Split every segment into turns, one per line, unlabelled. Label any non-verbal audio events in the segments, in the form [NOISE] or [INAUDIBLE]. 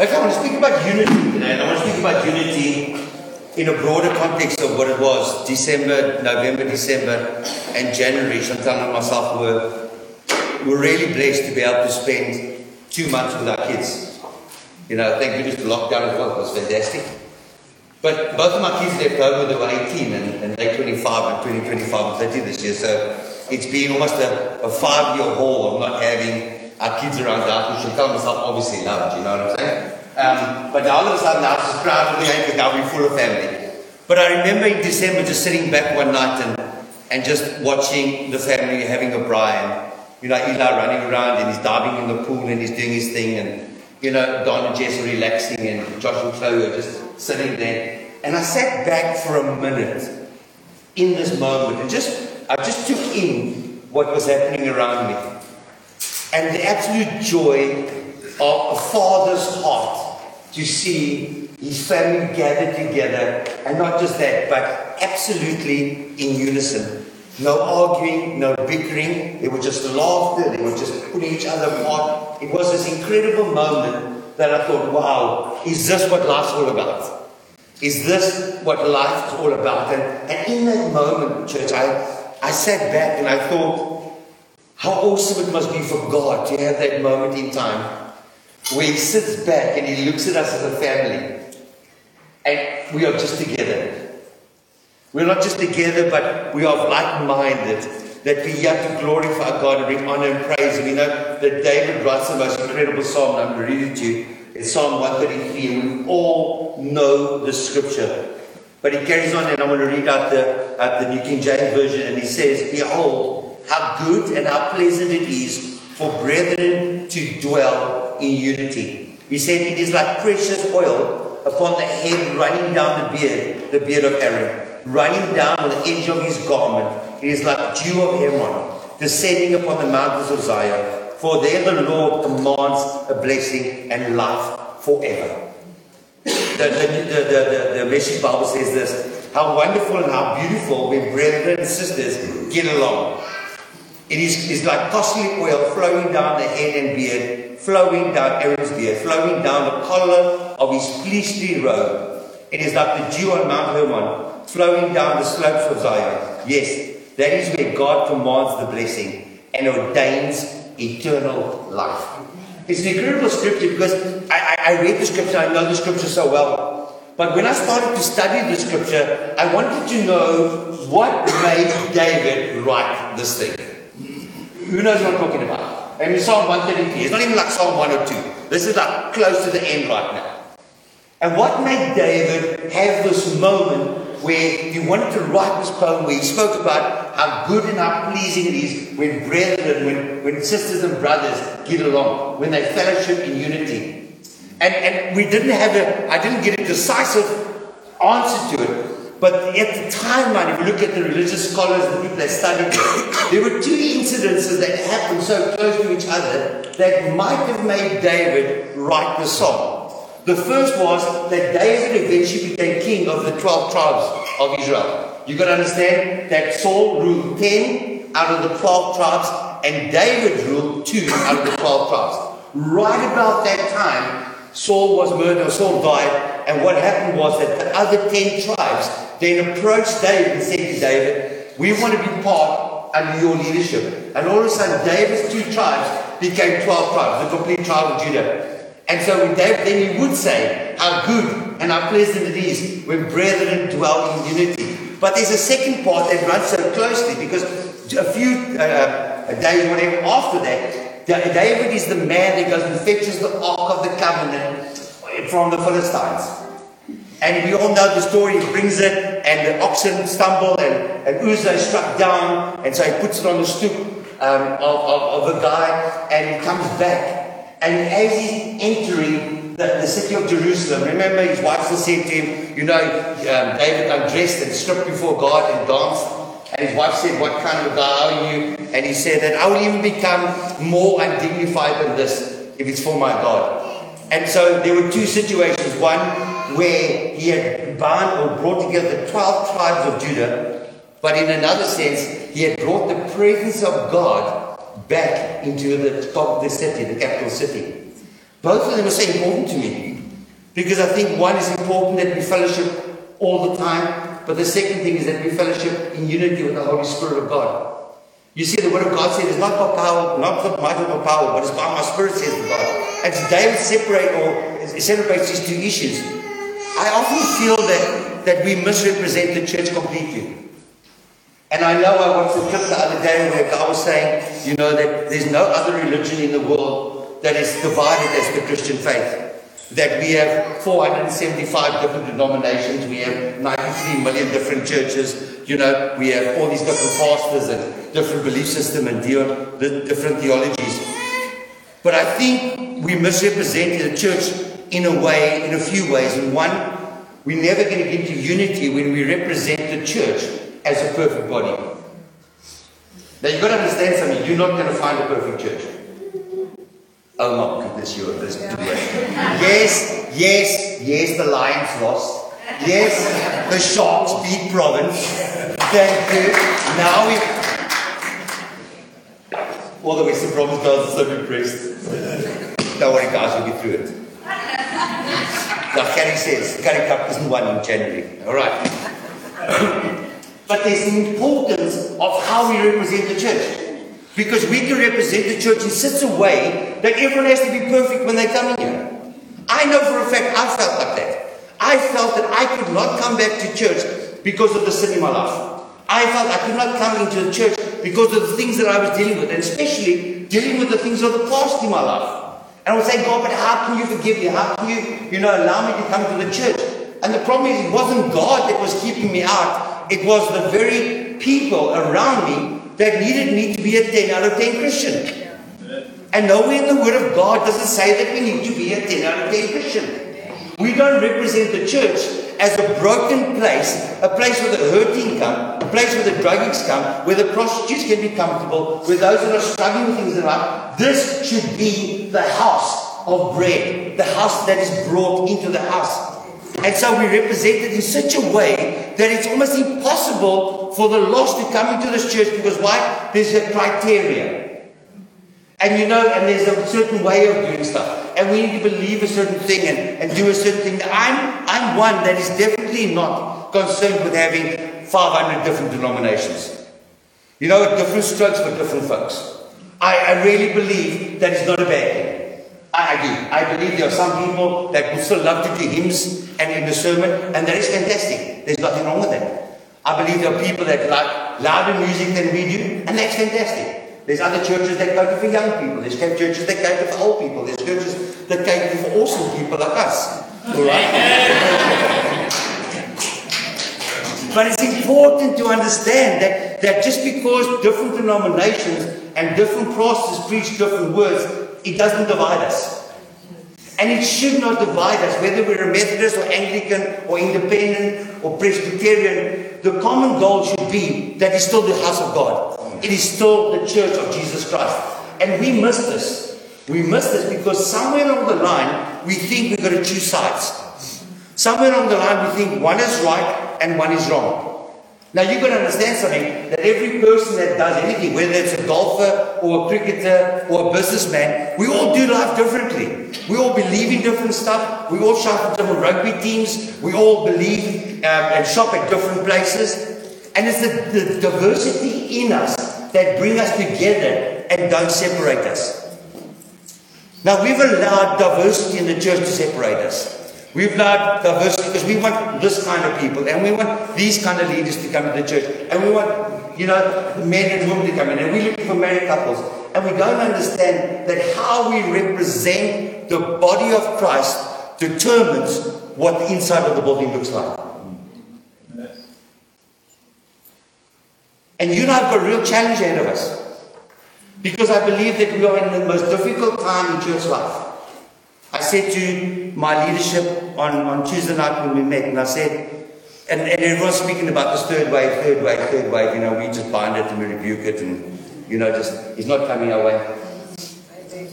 Okay, I want to speak about unity today, and I want to speak about unity in a broader context of what it was December, November, December, and January. Chantal and myself were, were really blessed to be able to spend two months with our kids. You know, thank goodness the lockdown as well, was fantastic. But both of my kids left home, they were 18 and, and they're 25 and 20, 25 and 30 this year. So it's been almost a, a five year haul of not having our kids around the house, which Chantal myself obviously loved, you know what I'm saying? Um, but now all of a sudden the house is crowded again because now we're full of family. But I remember in December just sitting back one night and, and just watching the family having a braai. You know, Eli running around and he's diving in the pool and he's doing his thing and, you know, Don and Jess are relaxing and Josh and Chloe are just sitting there. And I sat back for a minute in this moment and just, I just took in what was happening around me. And the absolute joy of a father's heart to see his family gathered together, and not just that, but absolutely in unison. No arguing, no bickering. They were just laughter. They were just putting each other apart. It was this incredible moment that I thought, wow, is this what life's all about? Is this what life is all about? And, and in that moment, church, I, I sat back and I thought, how awesome it must be for God to have that moment in time where He sits back and He looks at us as a family and we are just together. We're not just together, but we are like minded. That we have to glorify God and bring honor and praise. And we know that David writes the most incredible psalm, and I'm going to read it to you. It's Psalm 133, and we all know the scripture. But he carries on, and I'm going to read out the, out the New King James Version, and he says, Behold, how good and how pleasant it is for brethren to dwell in unity. He said, It is like precious oil upon the head running down the beard, the beard of Aaron running down on the edge of his garment. It is like dew of Hermon, descending upon the mountains of Zion. For there the Lord commands a blessing and life forever. The, the, the, the, the, Message Bible says this How wonderful and how beautiful when brethren and sisters get along. It is it's like costly oil flowing down the head and beard, flowing down Aaron's beard, flowing down the collar of his priestly robe. It is like the dew on Mount Hermon, flowing down the slopes of Zion. Yes, that is where God commands the blessing and ordains eternal life. It's an incredible scripture because I, I, I read the scripture, I know the scripture so well. But when I started to study the scripture, I wanted to know what made David write this thing. Who knows what I'm talking about? And in Psalm 133, it's not even like Psalm 102. This is like close to the end right now. And what made David have this moment where he wanted to write this poem where he spoke about how good and how pleasing it is when brethren, when, when sisters and brothers get along, when they fellowship in unity. And, and we didn't have a, I didn't get a decisive answer to it. But at the timeline, if you look at the religious scholars, the people that studied there were two incidences that happened so close to each other that might have made David write the song. The first was that David eventually became king of the 12 tribes of Israel. You've got to understand that Saul ruled 10 out of the 12 tribes and David ruled 2 out of the 12 tribes. Right about that time, Saul was murdered, Saul died, and what happened was that the other 10 tribes then approached David and said to David, We want to be part under your leadership. And all of a sudden, David's two tribes became 12 tribes, the complete tribe of Judah. And so when David, then he would say how good and how pleasant it is when brethren dwell in unity. But there's a second part that runs so closely because a few uh, days, whatever, after that, David is the man that goes and fetches the Ark of the Covenant from the Philistines. And we all know the story. He brings it, and the oxen stumble, and, and Uzzah is struck down, and so he puts it on the stoop um, of, of, of the guy, and he comes back. And as he's entering the, the city of Jerusalem, remember his wife said to him, You know, um, David undressed and stripped before God and danced. And his wife said, What kind of a guy are you? And he said that I will even become more undignified than this if it's for my God. And so there were two situations. One where he had bound or brought together the 12 tribes of Judah, but in another sense, he had brought the presence of God back into the top of the city, the capital city. Both of them are so important to me. Because I think one is important that we fellowship all the time, but the second thing is that we fellowship in unity with the Holy Spirit of God. You see, the Word of God says it's not by power, not by might or power, but it's by my Spirit, says the God. And today we separate or celebrates these two issues. I often feel that, that we misrepresent the church completely. And I know I watched a clip the other day where guy was saying, you know, that there's no other religion in the world that is divided as the Christian faith. That we have 475 different denominations, we have 93 million different churches, you know, we have all these different pastors and different belief system and different theologies. But I think we misrepresent the church in a way, in a few ways. And one, we're never going to get to unity when we represent the church as a perfect body. Now you've got to understand something. You're not going to find a perfect church. Oh my goodness, you're this yeah. Yes, yes, yes, the Lions lost. Yes, the Sharks beat Province. Thank you. Now we. All the Western Province girls are so impressed. Don't worry, guys, we'll get through it. Like Kerry says, Currie Cup isn't won in January. All right. [COUGHS] But there's an importance of how we represent the church. Because we can represent the church in such a way that everyone has to be perfect when they come in here. I know for a fact I felt like that. I felt that I could not come back to church because of the sin in my life. I felt I could not come into the church because of the things that I was dealing with, and especially dealing with the things of the past in my life. And I would say, God, but how can you forgive me? How can you, you know, allow me to come to the church? And the problem is, it wasn't God that was keeping me out it was the very people around me that needed me to be a 10 out of 10 Christian. And nowhere in the Word of God does it say that we need to be a 10 out of 10 Christian. We don't represent the church as a broken place, a place where the hurting come, a place where the druggies come, where the prostitutes can be comfortable, where those that are struggling with things in life. This should be the house of bread, the house that is brought into the house. And so we represent it in such a way that it's almost impossible for the lost to come into this church because why? There's a criteria. And you know, and there's a certain way of doing stuff. And we need to believe a certain thing and, and do a certain thing. I'm, I'm one that is definitely not concerned with having 500 different denominations. You know, different strokes for different folks. I, I really believe that it's not a bad thing. I, do. I believe there are some people that would still love to do hymns and in the sermon, and that is fantastic. There's nothing wrong with that. I believe there are people that like louder music than we do, and that's fantastic. There's other churches that cater for young people. There's churches that cater for old people. There's churches that cater for awesome people like us. All right? [LAUGHS] but it's important to understand that, that just because different denominations and different pastors preach different words it doesn't divide us. And it should not divide us, whether we're a Methodist or Anglican or Independent or Presbyterian. The common goal should be that it's still the house of God. It is still the church of Jesus Christ. And we miss this. We miss this because somewhere along the line, we think we've got to choose sides. Somewhere along the line, we think one is right and one is wrong. Now you've got to understand something that every person that does anything, whether it's a golfer or a cricketer or a businessman, we all do life differently. We all believe in different stuff. We all shop at different rugby teams. We all believe um, and shop at different places. And it's the, the diversity in us that bring us together and don't separate us. Now we've allowed diversity in the church to separate us. We've not diversity because we want this kind of people and we want these kind of leaders to come into the church and we want, you know, men and women to come in and we're looking for married couples and we don't understand that how we represent the body of Christ determines what the inside of the building looks like. And you and I have got a real challenge ahead of us. Because I believe that we are in the most difficult time in church life. I said to my leadership on, on Tuesday night when we met, and I said, and, and everyone's speaking about this third wave, third wave, third wave, you know, we just bind it and we rebuke it, and, you know, just, it's not coming our way.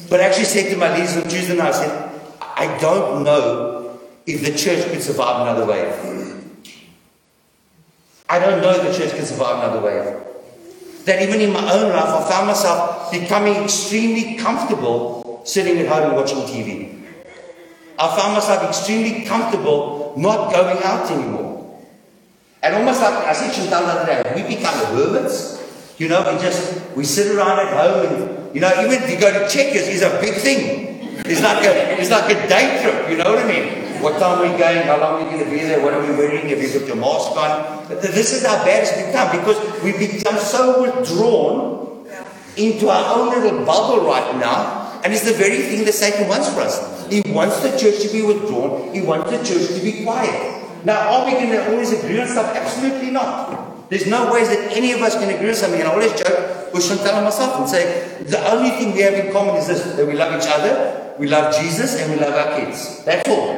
But I actually said to my leaders on Tuesday night, I said, I don't know if the church could survive another wave. I don't know if the church can survive another wave. That even in my own life, I found myself becoming extremely comfortable sitting at home and watching TV. I found myself extremely comfortable not going out anymore. And almost like I said Chantal the other day, we become hermits. You know, we just we sit around at home and you know, even to go to Checkers is a big thing. It's like a it's like a day trip, you know what I mean? What time are we going? How long are we to be there? What are we wearing? Have you got your mask on? This is how bad it's become because we've become so withdrawn into our own little bubble right now, and it's the very thing that Satan wants for us. He wants the church to be withdrawn. He wants the church to be quiet. Now, are we going to always agree on stuff? Absolutely not. There's no ways that any of us can agree on something. And I always joke with Chantal and myself and say, the only thing we have in common is this, that we love each other, we love Jesus, and we love our kids. That's all.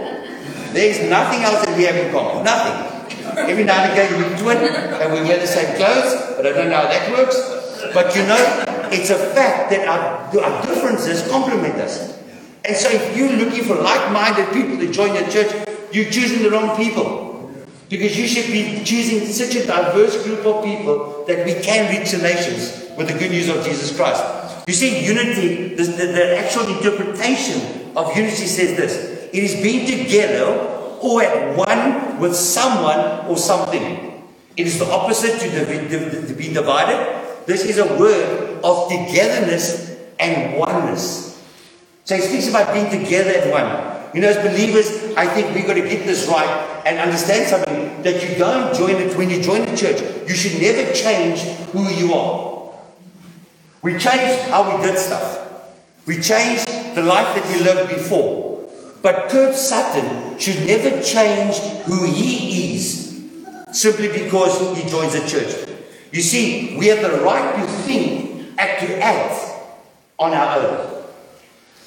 There's nothing else that we have in common. Nothing. Every now and again we twin and we wear the same clothes, but I don't know how that works. But you know, it's a fact that our, our differences complement us. And so if you're looking for like-minded people to join your church, you're choosing the wrong people. Because you should be choosing such a diverse group of people that we can reach the nations with the good news of Jesus Christ. You see, unity, the, the, the actual interpretation of unity says this. It is being together or at one with someone or something. It is the opposite to, to, to be divided. This is a word of togetherness and oneness. So he speaks about being together at one. You know, as believers, I think we've got to get this right and understand something that you don't join it when you join the church. You should never change who you are. We changed how we did stuff. We changed the life that we lived before. But Kurt Sutton should never change who he is simply because he joins a church. You see, we have the right to think and to act on our own.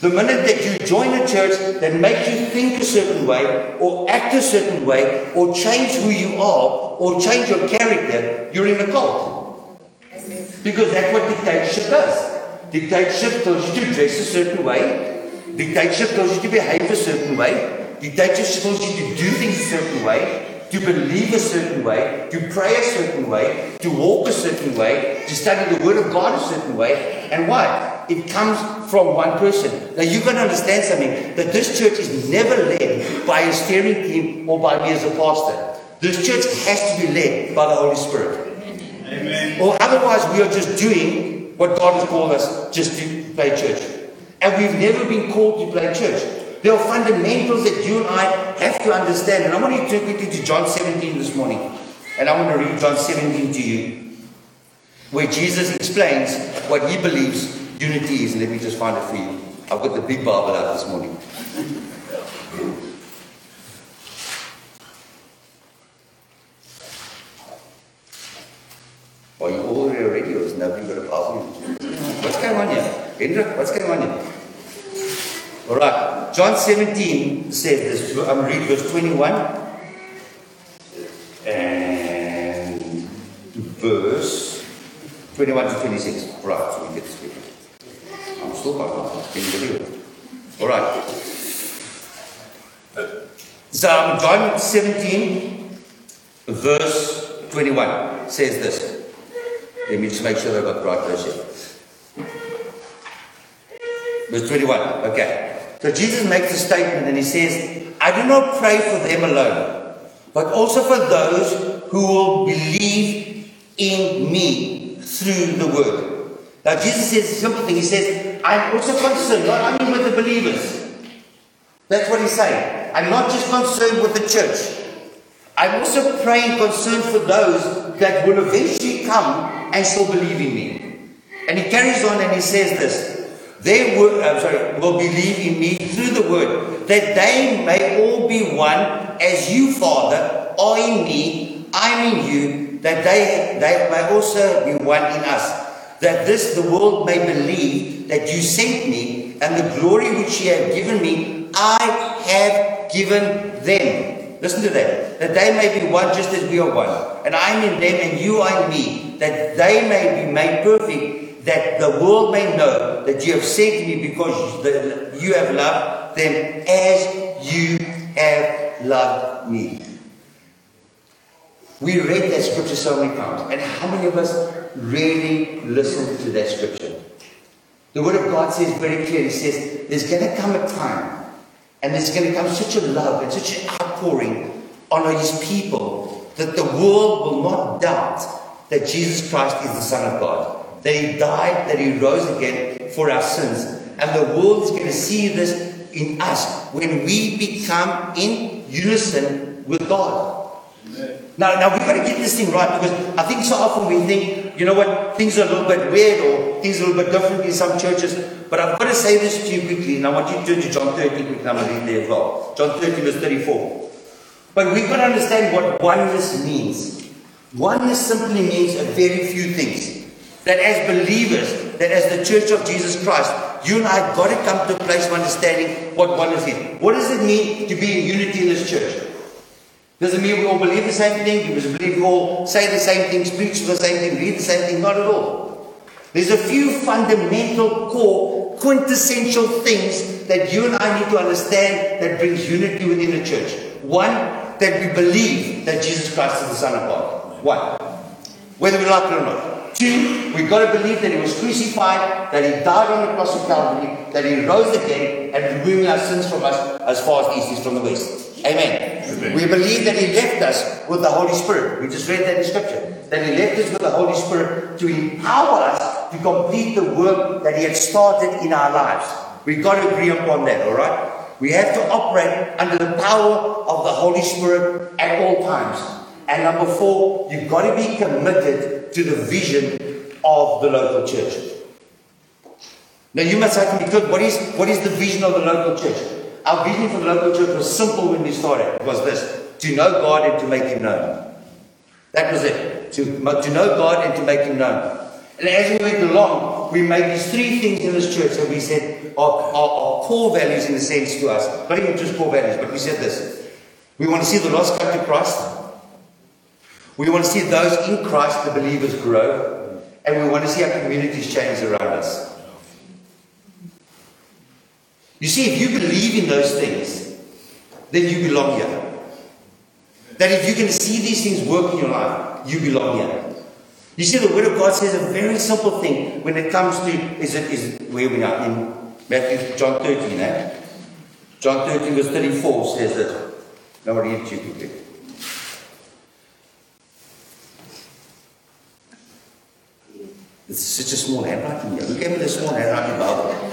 The minute that you join a church that makes you think a certain way, or act a certain way, or change who you are, or change your character, you're in a cult. Because that's what dictatorship does. Dictatorship tells you to dress a certain way. Dictatorship tells you to behave a certain way. Dictatorship tells you to do things a certain way, to believe a certain way, to pray a certain way, to walk a certain way, to study the Word of God a certain way. And why? It comes from one person. Now you've got to understand something that this church is never led by a steering team or by me as a pastor. This church has to be led by the Holy Spirit. Amen. Or otherwise, we are just doing what God has called us just to play church. And we've never been called to play church. There are fundamentals that you and I have to understand. And I want to turn quickly to John 17 this morning. And I want to read John 17 to you, where Jesus explains what he believes unity is. Let me just find it for you. I've got the big Bible out this morning. Are you all ready or has nobody got a Bible? What's going on here? Hendrik, what's going on here? All right. John 17 says this. I'm reading verse 21 and verse 21 to 26. Right, so we get this still All right. Psalm John 17, verse 21 says this. Let me just make sure I've got the right verse here. Verse 21, okay. So Jesus makes a statement and he says, I do not pray for them alone, but also for those who will believe in me through the word. Now Jesus says a simple thing. He says, I'm also concerned, not only with the believers. That's what he's saying. I'm not just concerned with the church. I'm also praying concerned for those that will eventually come and still believe in me. And he carries on and he says this. They will, I'm sorry, will believe in me through the word, that they may all be one, as you, Father, are in me, I'm in you, that they, they may also be one in us that this the world may believe that you sent me, and the glory which you have given me, I have given them. Listen to that. That they may be one just as we are one. And I am in them and you are in me. That they may be made perfect. That the world may know that you have sent me because you have loved them as you have loved me. We read that scripture so many times. And how many of us really listen to that scripture? The Word of God says very clearly, He says, there's going to come a time And there's going to come such a love and such an outpouring on his people that the world will not doubt that Jesus Christ is the Son of God. That he died, that he rose again for our sins. And the world is going to see this in us when we become in unison with God. Now, now we've got to get this thing right because I think so often we think, you know what, things are a little bit weird or things are a little bit different in some churches. But I've got to say this to you quickly, and I want you to turn to John 13 quickly. I'm going to read there as well. John 13, verse 34. But we've got to understand what oneness means. Oneness simply means a very few things. That as believers, that as the church of Jesus Christ, you and I have got to come to a place of understanding what oneness is. What does it mean to be in unity in this church? Does it mean we all believe the same thing? It believe we all say the same thing, preach the same thing, read the same thing? Not at all. There's a few fundamental, core, quintessential things that you and I need to understand that brings unity within the church. One, that we believe that Jesus Christ is the Son of God. One. Whether we like it or not. Two, we've got to believe that he was crucified, that he died on the cross of Calvary, that he rose again, and removing our sins from us as far as east is from the west. Amen. Amen. We believe that he left us with the Holy Spirit. We just read that in Scripture. That he left us with the Holy Spirit to empower us to complete the work that he had started in our lives. We've got to agree upon that, all right? We have to operate under the power of the Holy Spirit at all times. And number four, you've got to be committed to the vision of the local church. Now you must say to me, what is, what is the vision of the local church? Our vision for the local church was simple when we started. It was this, to know God and to make Him known. That was it. To, to know God and to make Him known. And as we went along, we made these three things in this church that we said are, are, are core values in a sense to us. Not even just core values, but we said this. We want to see the lost come to Christ. We want to see those in Christ, the believers, grow. And we want to see our communities change around us. You see, if you believe in those things, then you belong here. That if you can see these things work in your life, you belong here. You see, the Word of God says a very simple thing when it comes to, is it, is it, where we are in Matthew, John 13, eh? John 13, verse 34 says that. Now I'll read it to you quickly. It's such a small handwriting here. Who gave me the small handwriting Bible?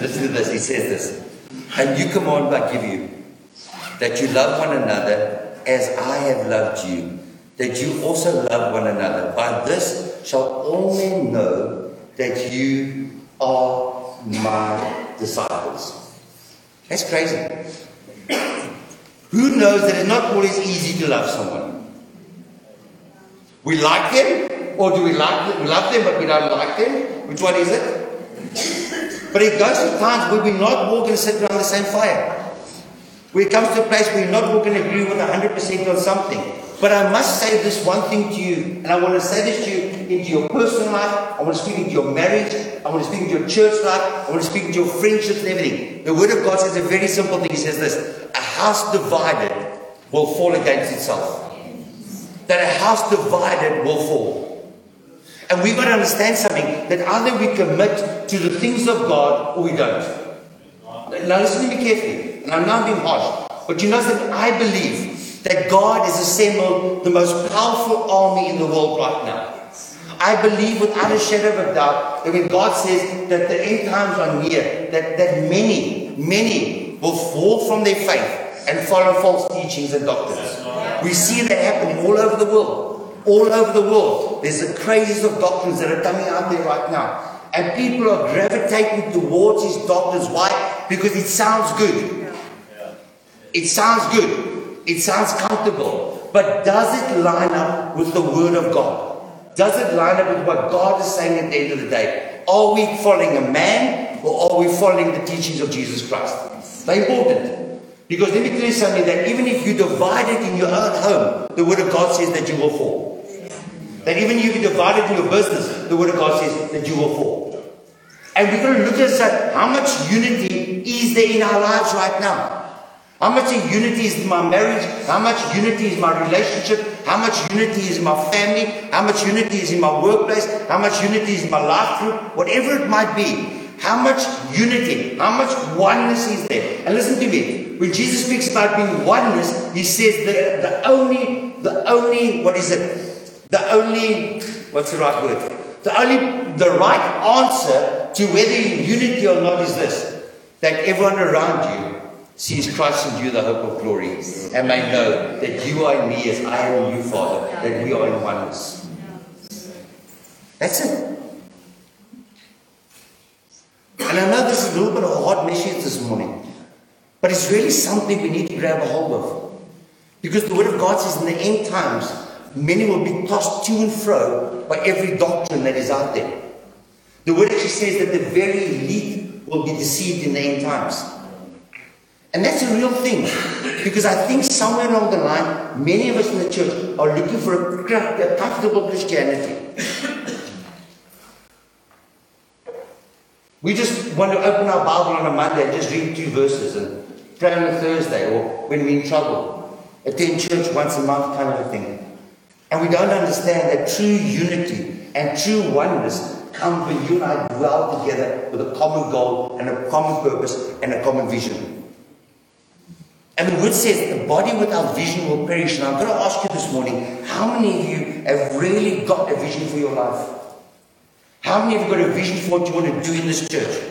Listen to this. He says this. And you command I give you that you love one another as I have loved you, that you also love one another. By this shall all men know that you are my disciples. That's crazy. Who knows that it's not always easy to love someone? We like them, or do we like them, We love them but we don't like them? Which one is it? But it goes to times where we're not all going to sit around the same fire. Where it comes to a place where you're not all and agree with 100% on something. But I must say this one thing to you, and I want to say this to you into your personal life. I want to speak into your marriage. I want to speak into your church life. I want to speak into your friendships and everything. The Word of God says a very simple thing. He says this A house divided will fall against itself. That a house divided will fall. And we've got to understand something that either we commit to the things of God or we don't. Now, listen to me carefully, and I'm not being harsh, but you know that I believe that God has assembled the most powerful army in the world right now. I believe without a shadow of a doubt that when God says that the end times are near, that, that many, many will fall from their faith and follow false teachings and doctrines. We see that happening all over the world all over the world. There's a craze of doctrines that are coming out there right now. And people are gravitating towards these doctrines. Why? Because it sounds good. It sounds good. It sounds comfortable. But does it line up with the Word of God? Does it line up with what God is saying at the end of the day? Are we following a man or are we following the teachings of Jesus Christ? Very important. Because let me tell you something that even if you divide it in your own home, the Word of God says that you will fall. That even if you divide it in your business, the Word of God says that you will fall. And we're going to look at that. How much unity is there in our lives right now? How much unity is in my marriage? How much unity is in my relationship? How much unity is in my family? How much unity is in my workplace? How much unity is in my life group? Whatever it might be. how much unity, how much oneness is there. And listen to me. When Jesus speaks about being oneness, he says that the only, the only, what is it? The only, what's the right word? The only, the right answer to whether you're unity or not is this. That everyone around you sees Christ in you, the hope of glory, and may know that you are in me as I am in you, Father, that we are in oneness. That's it. And I know this is a little bit of a hard message this morning, but it's really something we need to grab a hold of. Because the Word of God says in the end times, many will be tossed to and fro by every doctrine that is out there. The Word actually says that the very elite will be deceived in the end times. And that's a real thing. Because I think somewhere along the line, many of us in the church are looking for a, comfortable Christianity. We just want to open our Bible on a Monday and just read two verses and pray on a Thursday or when we're in trouble. Attend church once a month kind of a thing. And we don't understand that true unity and true oneness come when you and I dwell together with a common goal and a common purpose and a common vision. And the word says the body without vision will perish. And I'm going to ask you this morning, how many of you have really got a vision for your life? How many of you got a vision for what you want to do in this church?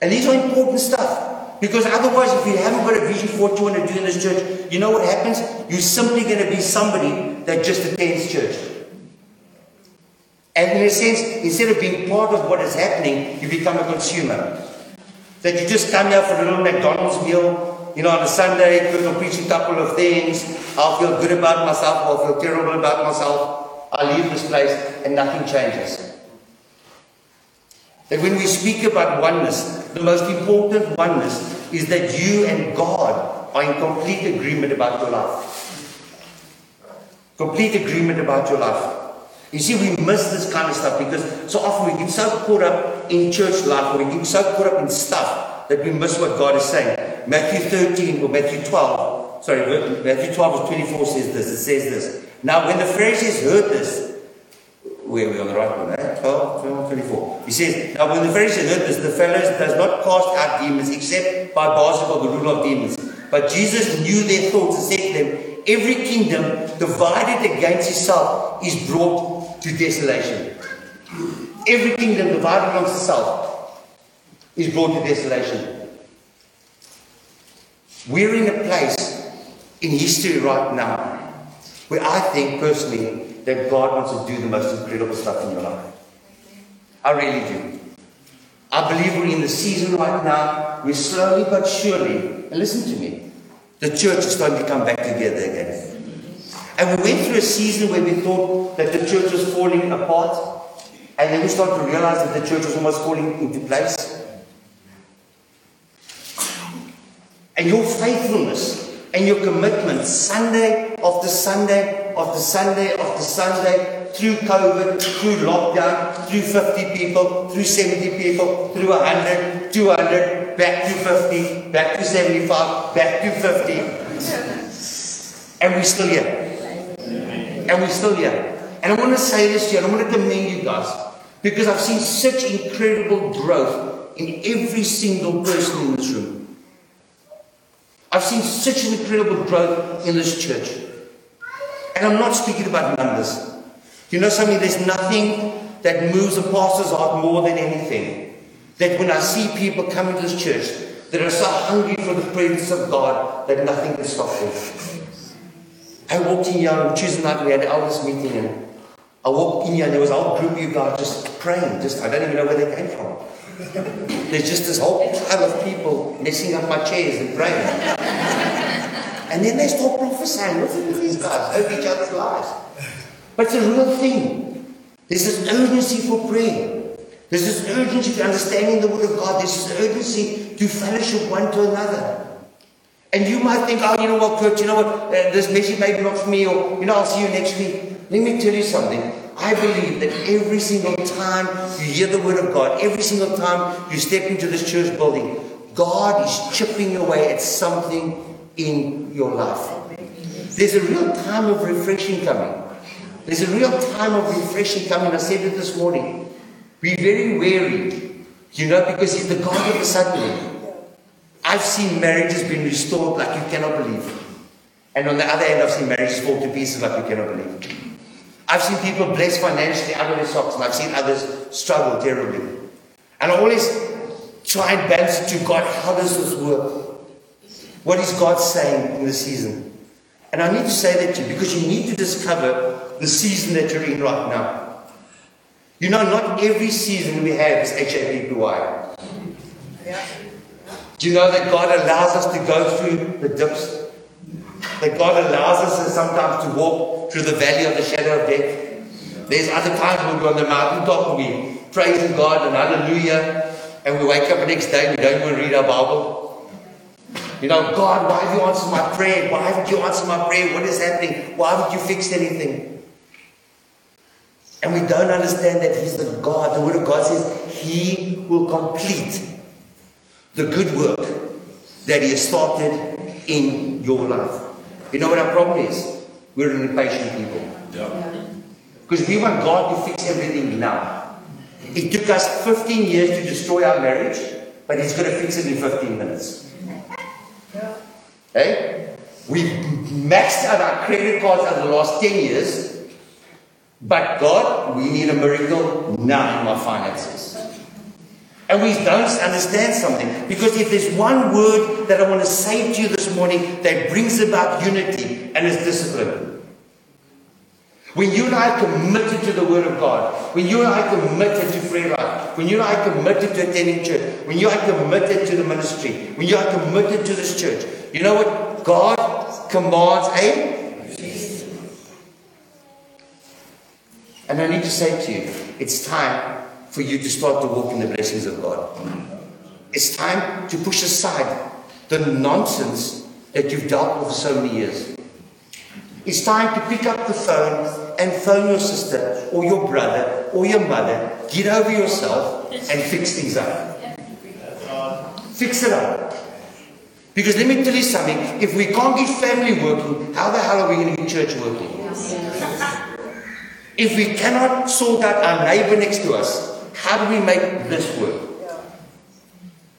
And these are important stuff. Because otherwise, if you haven't got a vision for what you want to do in this church, you know what happens? You're simply going to be somebody that just attends church. And in a sense, instead of being part of what is happening, you become a consumer. That you just come here for a little McDonald's meal, you know, on a Sunday, going to preach a couple of things. I'll feel good about myself, I'll feel terrible about myself. I leave this place and nothing changes. That when we speak about oneness, the most important oneness is that you and God are in complete agreement about your life. Complete agreement about your life. You see, we miss this kind of stuff because so often we get so caught up in church life or we get so caught up in stuff that we miss what God is saying. Matthew 13 or Matthew 12, sorry, Matthew 12 verse 24 says this. It says this. Now, when the Pharisees heard this, where we on the right one, eh? 12, 12, 24. He says, Now when the Pharisees heard this, the fellows does not cast out demons except by Beelzebub, the ruler of demons. But Jesus knew their thoughts and said to them, Every kingdom divided against itself is brought to desolation. Every kingdom divided amongst itself is brought to desolation. We're in a place in history right now where I think personally that God wants to do the most incredible stuff in your life. I really do. I believe we're in the season right now where slowly but surely, and listen to me, the church is starting to come back together again. And we went through a season where we thought that the church was falling apart, and then we started to realize that the church was almost falling into place. And your faithfulness and your commitment, Sunday after Sunday after Sunday after Sunday, through COVID, through lockdown, through 50 people, through 70 people, through 100, 200, back to 50, back to 75, back to 50. And we're still here. And we're still here. And I want to say this to you, and I want to commend you guys, because I've seen such incredible growth in every single person in this room. I've seen such an incredible growth in this church. And I'm not speaking about numbers. You know something? There's nothing that moves a pastor's heart more than anything. That when I see people coming to this church that are so hungry for the presence of God that nothing can stop them. I walked in here on Tuesday night, we had an elders meeting, and I walked in here and there was a whole group of you guys just praying. Just I don't even know where they came from. There's just this whole pile of people messing up my chairs and praying. And then they start prophesying. Listen to these guys over each other's lives. But it's a real thing. There's this urgency for prayer. There's this urgency to understanding the Word of God. There's this urgency to fellowship one to another. And you might think, oh, you know what, Kurt, you know what, uh, this message may be not for me, or, you know, I'll see you next week. Let me tell you something. I believe that every single time you hear the Word of God, every single time you step into this church building, God is chipping away at something in your life. There's a real time of refreshing coming. There's a real time of refreshing coming. I said it this morning. Be very wary You know, because He's the God of the suddenly. I've seen marriages being restored like you cannot believe. And on the other end, I've seen marriages fall to pieces like you cannot believe. I've seen people blessed financially out of their socks, and I've seen others struggle terribly. And I always try and balance it to God, how does this work? What is God saying in the season? And I need to say that to you because you need to discover the season that you're in right now. You know, not every season we have is H-A-P-P-Y. Do you know that God allows us to go through the dips? That God allows us sometimes to walk through the valley of the shadow of death? There's other times when we're on the mountaintop and we praising God and hallelujah, and we wake up the next day and we don't even read our Bible. You know, God, why have you answered my prayer? Why haven't you answered my prayer? What is happening? Why haven't you fixed anything? And we don't understand that He's the God. The Word of God says He will complete the good work that He has started in your life. You know what our problem is? We're an impatient people. Because we want God to fix everything now. It took us 15 years to destroy our marriage, but He's going to fix it in 15 minutes. Hey? We've maxed out our credit cards over the last 10 years. But God, we need a miracle now in our finances. And we don't understand something. Because if there's one word that I want to say to you this morning that brings about unity, and it's discipline. When you and I are committed to the Word of God, when you and I are committed to free life, when you and I are committed to attending church, when you are committed to the ministry, when you are committed to this church, you know what? God commands a And I need to say to you, it's time for you to start to walk in the blessings of God. It's time to push aside the nonsense that you've dealt with for so many years. It's time to pick up the phone and phone your sister or your brother or your mother, get over yourself and fix things up. Fix it up. Because let me tell you something, if we can't get family working, how the hell are we going to get church working? If we cannot sort out our neighbor next to us, how do we make this work?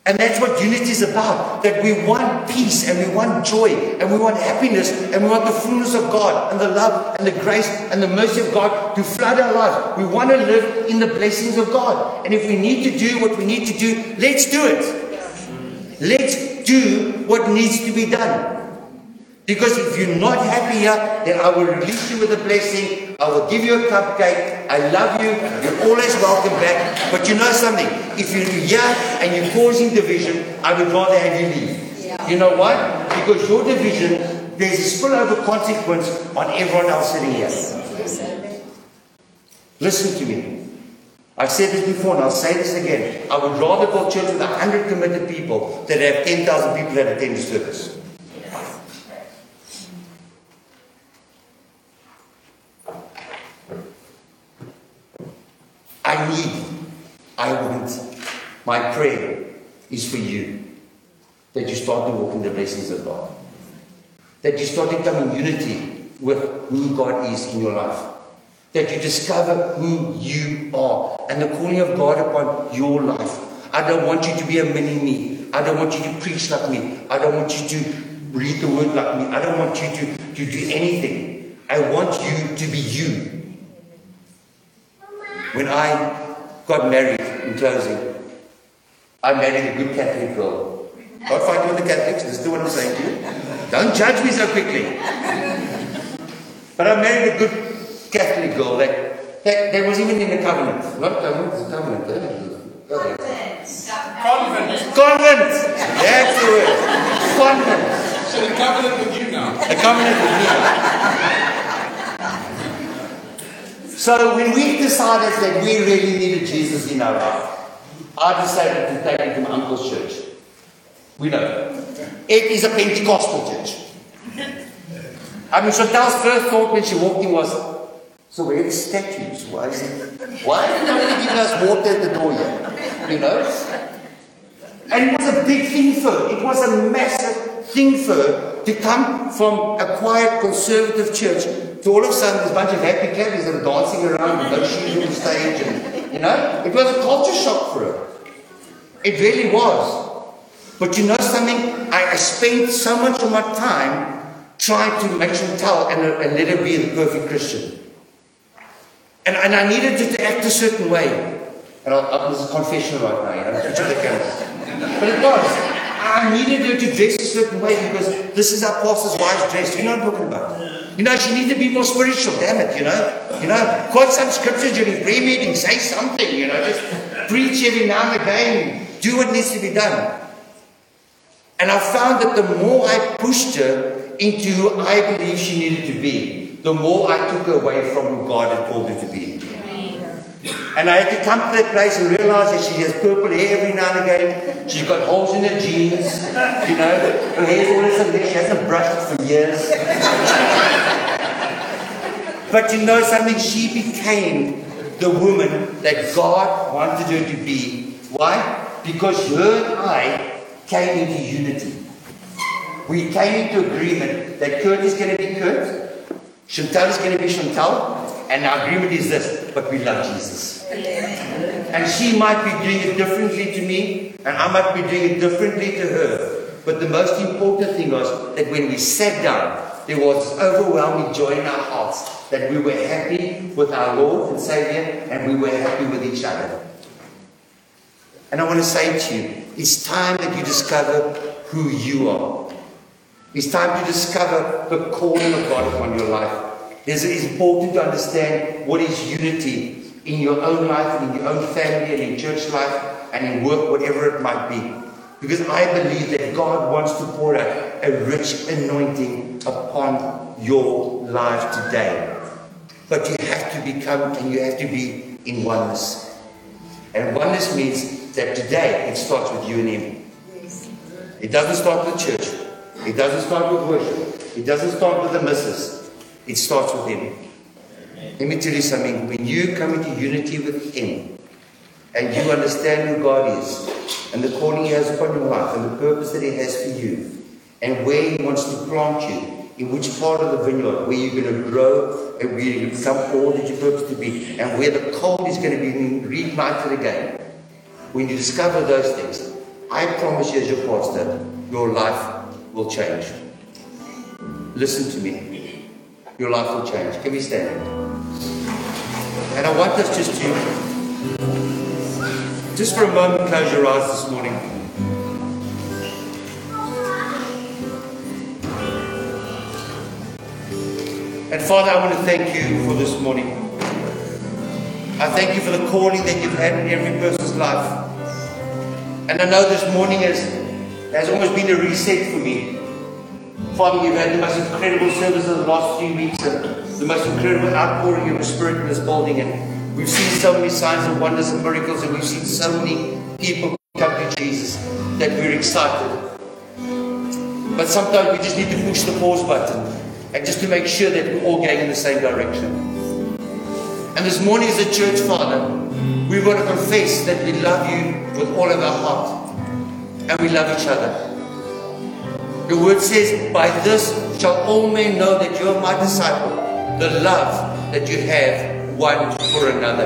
And that's what unity is about. That we want peace and we want joy and we want happiness and we want the fullness of God and the love and the grace and the mercy of God to flood our lives. We want to live in the blessings of God. And if we need to do what we need to do, let's do it. Let's do what needs to be done. Because if you're not happy here, then I will release you with a blessing. I will give you a cupcake. I love you. You're always welcome back. But you know something? If you're here and you're causing division, I would rather have you leave. Yeah. You know why? Because your division, there's a spillover consequence on everyone else sitting here. Listen to me. I've said this before and I'll say this again. I would rather build church with 100 committed people than have 10,000 people that attend the service. I need, I want, my prayer is for you that you start to walk in the blessings of God. That you start to come in unity with who God is in your life. That you discover who you are and the calling of God upon your life. I don't want you to be a mini me. I don't want you to preach like me. I don't want you to read the word like me. I don't want you to, to do anything. I want you to be you. When I got married, in closing, I married a good Catholic girl. Not fighting with the Catholics, this is what I'm saying to you. Don't judge me so quickly. But I married a good Catholic girl that, that, that was even in the covenant. Not covenant, it's a covenant. Eh? Convent. Convent. That's the word. Convent.
So the covenant with you now.
A covenant with me. So when we decided that we really needed Jesus in our life, I decided to take him to my uncle's church. We know. It is a Pentecostal church. I mean, Chantal's first thought when she walked in was, so where are the statues? Why is it, why are they only giving us water at the door yet? You know? And it was a big thing for her. It was a massive thing for her to come from a quiet conservative church to all of a sudden a bunch of happy that are dancing around with shoes on the stage and you know it was a culture shock for her It really was. But you know something? I, I spent so much of my time trying to make Chantal and, uh, and let her be the perfect Christian. And, and I needed her to act a certain way. And I'll, I'll, this is a confession right now, you know, [LAUGHS] But it was. I needed her to dress a certain way because this is how pastor's wives dress. You know what I'm talking about? You know, she needs to be more spiritual, damn it, you know. You know, quote some scriptures during prayer meeting, say something, you know, just preach every now and again, do what needs to be done. And I found that the more I pushed her into who I believe she needed to be, the more I took her away from who God had called her to be. And I had to come to that place and realize that she has purple hair every now and again. She's got holes in her jeans. You know, her hair's always in there. She hasn't brushed it for years. but you know something? She became the woman that God wanted her to be. Why? Because her and I came into unity. We came into agreement that Kurt is going to be Kurt, Chantal is going to be Chantal, and our agreement is this, but we love Jesus. And she might be doing it differently to me, and I might be doing it differently to her. But the most important thing was that when we sat down, there was overwhelming joy in our hearts that we were happy with our Lord and Savior, and we were happy with each other. And I want to say to you, it's time that you discover who you are. It's time to discover the calling of God upon your life. It's important to understand what is unity in your own life, in your own family, and in church life, and in work, whatever it might be. Because I believe that God wants to pour out a rich anointing upon your life today. But you have to become and you have to be in oneness. And oneness means that today it starts with you and Him. It doesn't start with church. It doesn't start with worship. It doesn't start with the missus. It starts with Him. Let me tell you something. When you come into unity with Him and you understand who God is and the calling He has upon your life and the purpose that He has for you and where He wants to plant you, in which part of the vineyard, where you're going to grow and where you become all that you're purposed to be, and where the cold is going to be reignited again. When you discover those things, I promise you as your pastor, your life will change. Listen to me your life will change. Can we stand? And I want us just to, just for a moment, close your eyes this morning. And Father, I want to thank you for this morning. I thank you for the calling that you've had in every person's life. And I know this morning has, has almost been a reset for me. Father, we've had the most incredible service of the last few weeks and the most incredible outpouring of the Spirit in this building. And we've seen so many signs and wonders and miracles, and we've seen so many people come to Jesus that we're excited. But sometimes we just need to push the pause button and just to make sure that we're all going in the same direction. And this morning as a church, Father, we want to confess that we love you with all of our heart and we love each other. The word says, By this shall all men know that you are my disciple, the love that you have one for another.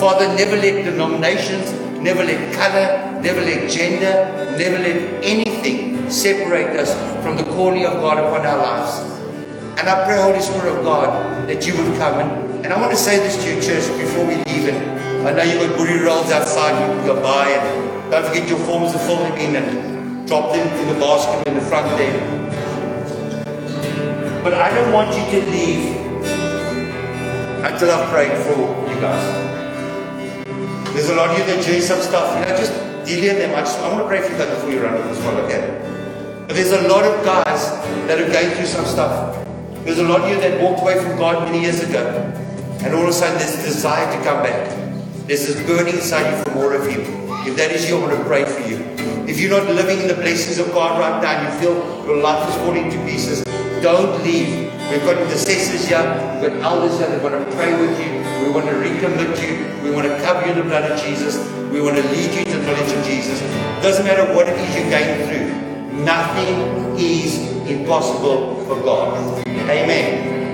Father, never let denominations, never let color, never let gender, never let anything separate us from the calling of God upon our lives. And I pray, Holy Spirit of God, that you would come. And, and I want to say this to you, church, before we leave. And I know you've got boerie rolls outside, you can go by. And don't forget your forms to fill them in. And drop into the basket in the front there. But I don't want you to leave until I've prayed for you guys. There's a lot of you that doing some stuff, you know, just delay them. I, just, I want to pray for you guys before you run as well, okay? But there's a lot of guys that are going through some stuff. There's a lot of you that walked away from God many years ago. And all of a sudden there's a desire to come back. There's this burning inside you for more of Him. If that is you, I want to pray for you. If you're not living in the blessings of God right now, you feel your life is falling to pieces, don't leave. We've got intercessors here, we've got elders here that want to pray with you. We want to recommit you. We want to cover you in the blood of Jesus. We want to lead you to the knowledge of Jesus. Doesn't matter what it is you're going through. Nothing is impossible for God. Amen.